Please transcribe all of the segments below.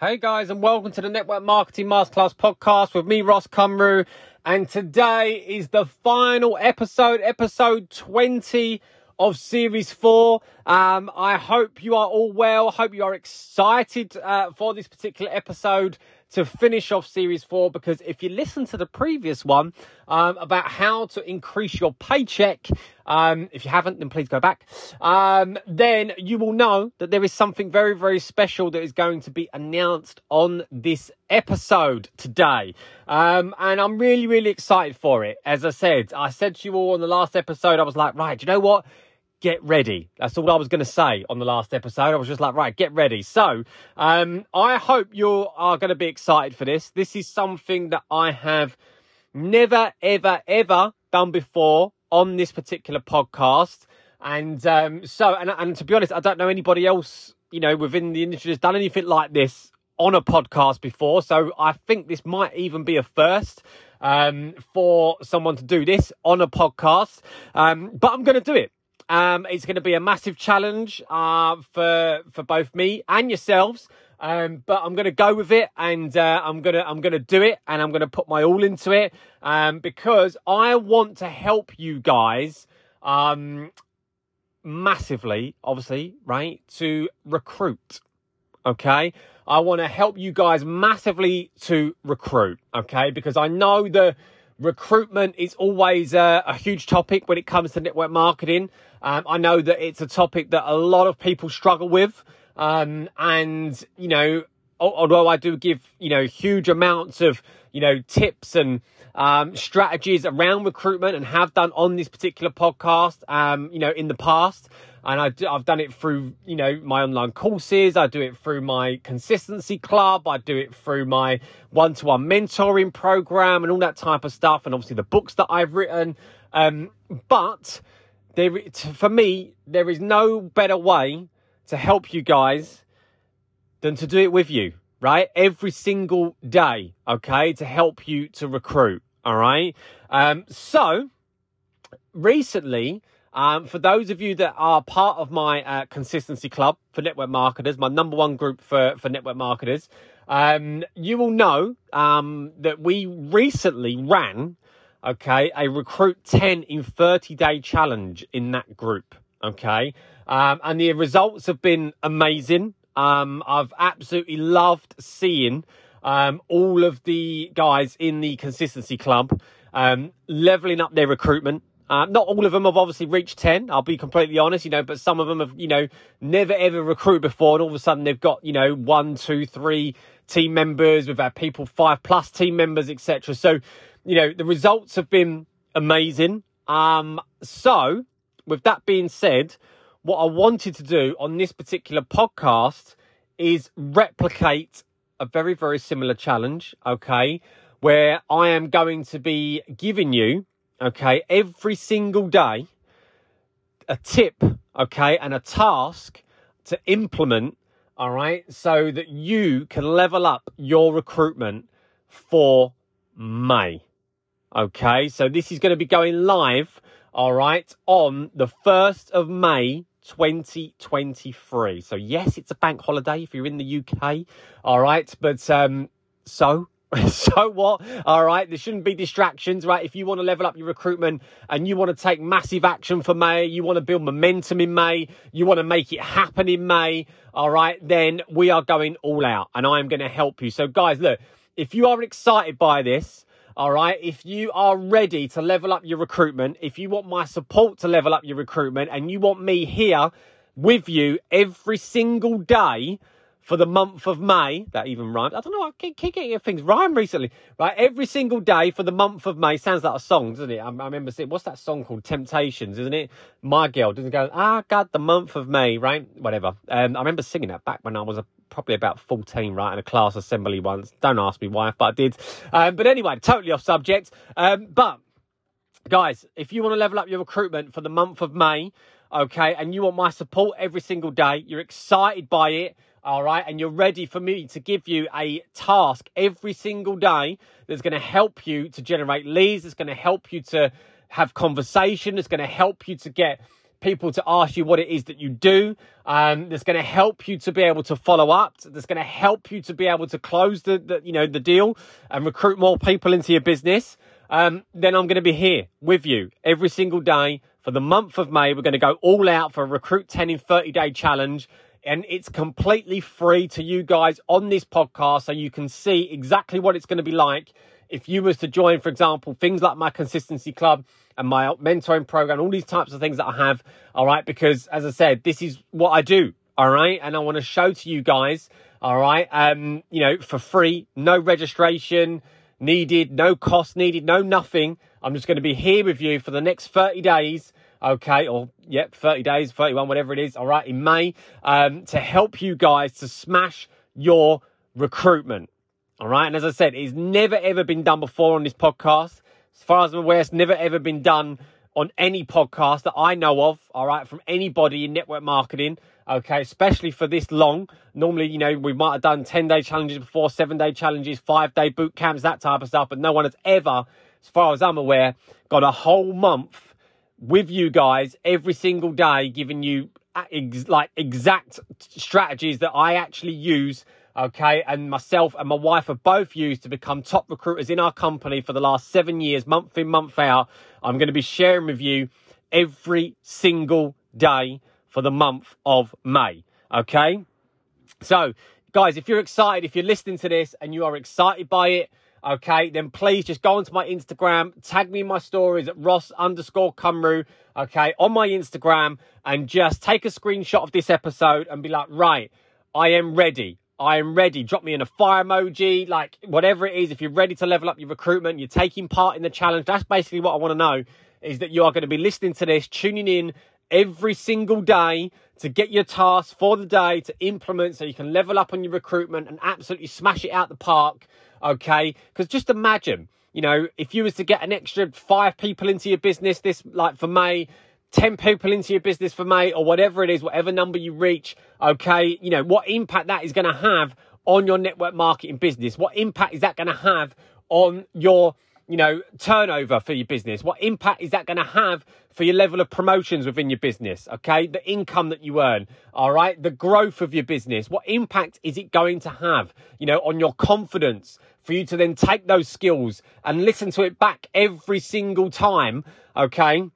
Hey guys, and welcome to the Network Marketing Masterclass podcast with me, Ross Cumru. And today is the final episode, episode 20 of series four. Um, I hope you are all well. Hope you are excited uh, for this particular episode to finish off series four because if you listen to the previous one um, about how to increase your paycheck, um, if you haven't, then please go back. Um, then you will know that there is something very, very special that is going to be announced on this episode today. Um, and I'm really, really excited for it. As I said, I said to you all on the last episode, I was like, right, you know what? Get ready. That's all I was going to say on the last episode. I was just like, right, get ready. So, um, I hope you are going to be excited for this. This is something that I have never, ever, ever done before on this particular podcast. And um, so, and, and to be honest, I don't know anybody else, you know, within the industry that's done anything like this on a podcast before. So I think this might even be a first um, for someone to do this on a podcast. Um, but I'm going to do it. Um, it's going to be a massive challenge uh, for for both me and yourselves. Um, but I'm going to go with it, and uh, I'm gonna I'm gonna do it, and I'm going to put my all into it um, because I want to help you guys um, massively, obviously, right, to recruit. Okay, I want to help you guys massively to recruit. Okay, because I know the recruitment is always a, a huge topic when it comes to network marketing. Um, I know that it's a topic that a lot of people struggle with. Um, and, you know, although I do give, you know, huge amounts of, you know, tips and um, strategies around recruitment and have done on this particular podcast, um, you know, in the past. And I do, I've done it through, you know, my online courses. I do it through my consistency club. I do it through my one-to-one mentoring program and all that type of stuff. And obviously the books that I've written. Um, but there, for me, there is no better way to help you guys than to do it with you, right? Every single day, okay, to help you to recruit, all right? Um, so, recently, um, for those of you that are part of my uh, consistency club for network marketers, my number one group for, for network marketers, um, you will know um, that we recently ran okay, a recruit 10 in 30 day challenge in that group, okay? Um, and the results have been amazing. Um, I've absolutely loved seeing um, all of the guys in the consistency club leveling up their recruitment. Uh, not all of them have obviously reached 10, I'll be completely honest, you know, but some of them have, you know, never ever recruited before, and all of a sudden they've got, you know, one, two, three team members, we've had people five plus team members, etc. So, you know, the results have been amazing. Um, so, with that being said, what I wanted to do on this particular podcast is replicate a very, very similar challenge, okay, where I am going to be giving you, okay, every single day a tip, okay, and a task to implement, all right, so that you can level up your recruitment for May. Okay, so this is going to be going live, all right, on the 1st of May 2023. So, yes, it's a bank holiday if you're in the UK, all right, but um, so. so what? All right, there shouldn't be distractions, right? If you want to level up your recruitment and you want to take massive action for May, you want to build momentum in May, you want to make it happen in May, all right, then we are going all out and I am going to help you. So, guys, look, if you are excited by this, all right. If you are ready to level up your recruitment, if you want my support to level up your recruitment, and you want me here with you every single day for the month of May, that even rhymes. I don't know. I keep, keep getting things rhyme recently, right? Every single day for the month of May sounds like a song, doesn't it? I, I remember seeing what's that song called? Temptations, isn't it? My girl doesn't go. Ah, God, the month of May, right? Whatever. Um, I remember singing that back when I was a probably about 14, right, in a class assembly once. Don't ask me why, but I did. Um, but anyway, totally off subject. Um, but guys, if you want to level up your recruitment for the month of May, okay, and you want my support every single day, you're excited by it, all right, and you're ready for me to give you a task every single day that's going to help you to generate leads, that's going to help you to have conversation, that's going to help you to get people to ask you what it is that you do. Um, that's going to help you to be able to follow up. That's going to help you to be able to close the, the, you know, the deal and recruit more people into your business. Um, then I'm going to be here with you every single day for the month of May. We're going to go all out for a recruit 10 in 30 day challenge and it's completely free to you guys on this podcast so you can see exactly what it's going to be like if you was to join for example things like my consistency club and my mentoring program all these types of things that i have all right? Because as i said this is what i do all right? And i want to show to you guys all right um you know for free no registration needed no cost needed no nothing. I'm just going to be here with you for the next 30 days okay, or yep, 30 days, 31, whatever it is, all right, in May, um, to help you guys to smash your recruitment. All right, and as I said, it's never ever been done before on this podcast. As far as I'm aware, it's never ever been done on any podcast that I know of, all right, from anybody in network marketing, okay, especially for this long. Normally, you know, we might have done 10 day challenges before, seven day challenges, five day boot camps, that type of stuff, but no one has ever, as far as I'm aware, got a whole month with you guys every single day, giving you uh, ex- like exact strategies that I actually use. Okay, and myself and my wife have both used to become top recruiters in our company for the last seven years, month in, month out. I'm going to be sharing with you every single day for the month of May. Okay, so guys, if you're excited, if you're listening to this and you are excited by it, okay, then please just go onto my Instagram, tag me in my stories at Ross underscore Cumru, okay, on my Instagram, and just take a screenshot of this episode and be like, right, I am ready. I am ready. Drop me in a fire emoji, like whatever it is. If you're ready to level up your recruitment, you're taking part in the challenge. That's basically what I want to know is that you are going to be listening to this, tuning in every single day to get your tasks for the day to implement so you can level up on your recruitment and absolutely smash it out the park okay? Because just imagine, you know, if you was to get an extra five people into your business this, like for May, 10 people into your business for May, or whatever it is, whatever number you reach, okay, you know, what impact that is going to have on your network marketing business? What impact is that going to have on your you know, turnover for your business? What impact is that going to have for your level of promotions within your business? Okay. The income that you earn. All right. The growth of your business. What impact is it going to have, you know, on your confidence for you to then take those skills and listen to it back every single time? Okay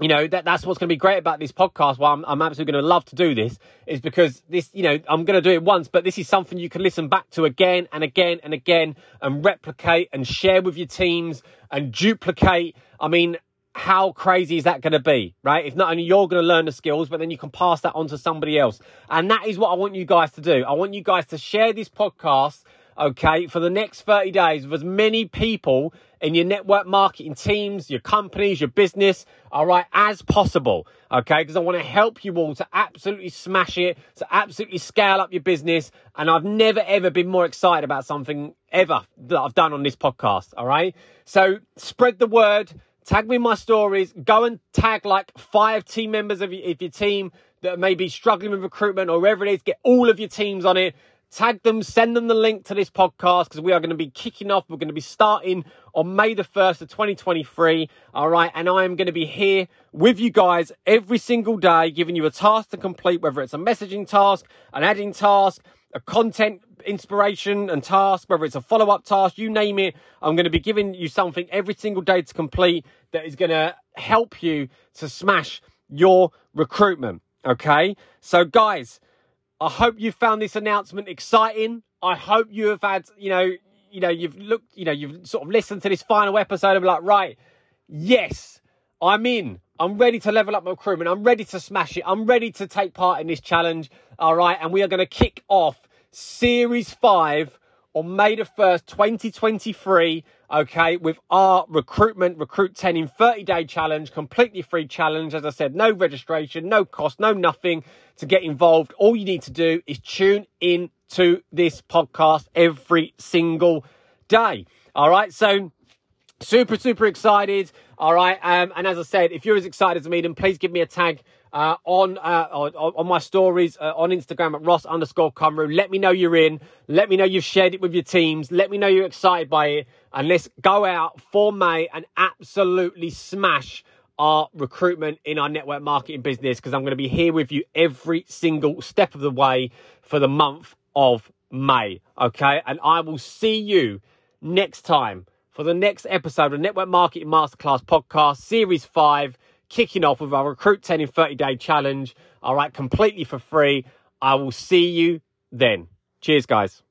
you know that that's what's going to be great about this podcast why I'm, I'm absolutely going to love to do this is because this you know i'm going to do it once but this is something you can listen back to again and again and again and replicate and share with your teams and duplicate. I mean how crazy is that going to be right? If not only you're going to learn the skills but then you can pass that on to somebody else. And that is what i want you guys to do. I want you guys to share this podcast okay, for the next 30 days with as many people in your network marketing teams, your companies, your business, all right, as possible, okay? Because I want to help you all to absolutely smash it, to absolutely scale up your business. And I've never, ever been more excited about something ever that I've done on this podcast, all right? So spread the word. Tag me my stories. Go and tag like five team members of your, of your team that may be struggling with recruitment or wherever it is. Get all of your teams on it tag them, send them the link to this podcast because we are going to be kicking off. We're going to be starting on May the 1st of 2023. All right. And I am going to be here with you guys every single day, giving you a task to complete, whether it's a messaging task, an adding task, a content inspiration and task, whether it's a follow up task, you name it. I'm going to be giving you something every single day to complete that is going to help you to smash your recruitment. Okay. So, guys, I hope you found this announcement exciting. I hope you have had, you know, you know, you've looked, you know, you've sort of listened to this final episode and be like, right, yes, I'm in. I'm ready to level up my recruitment. I'm ready to smash it. I'm ready to take part in this challenge. All right. And we are going to kick off series five on May the 1st, 2023, okay, with our recruitment, Recruit 10 in 30 day challenge, completely free challenge. As I said, no registration, no cost, no nothing to get involved. All you need to do is tune in to this podcast every single day. All right. So super, super excited. All right. Um, and as I said, if you're as excited as me, then please give me a tag uh, on, uh, on, my stories uh, on Instagram at Ross underscore Cumru. Let me know you're in. Let me know you've shared it with your teams. Let me know you're excited by it. And let's go out for May and absolutely smash our recruitment in our network marketing business because I'm going to be here with you every single step of the way for the month of May. Okay. And I will see you next time for the next episode of Network Marketing Masterclass podcast, series five, kicking off with our Recruit 10 in 30 day challenge. All right. Completely for free. I will see you then. Cheers, guys.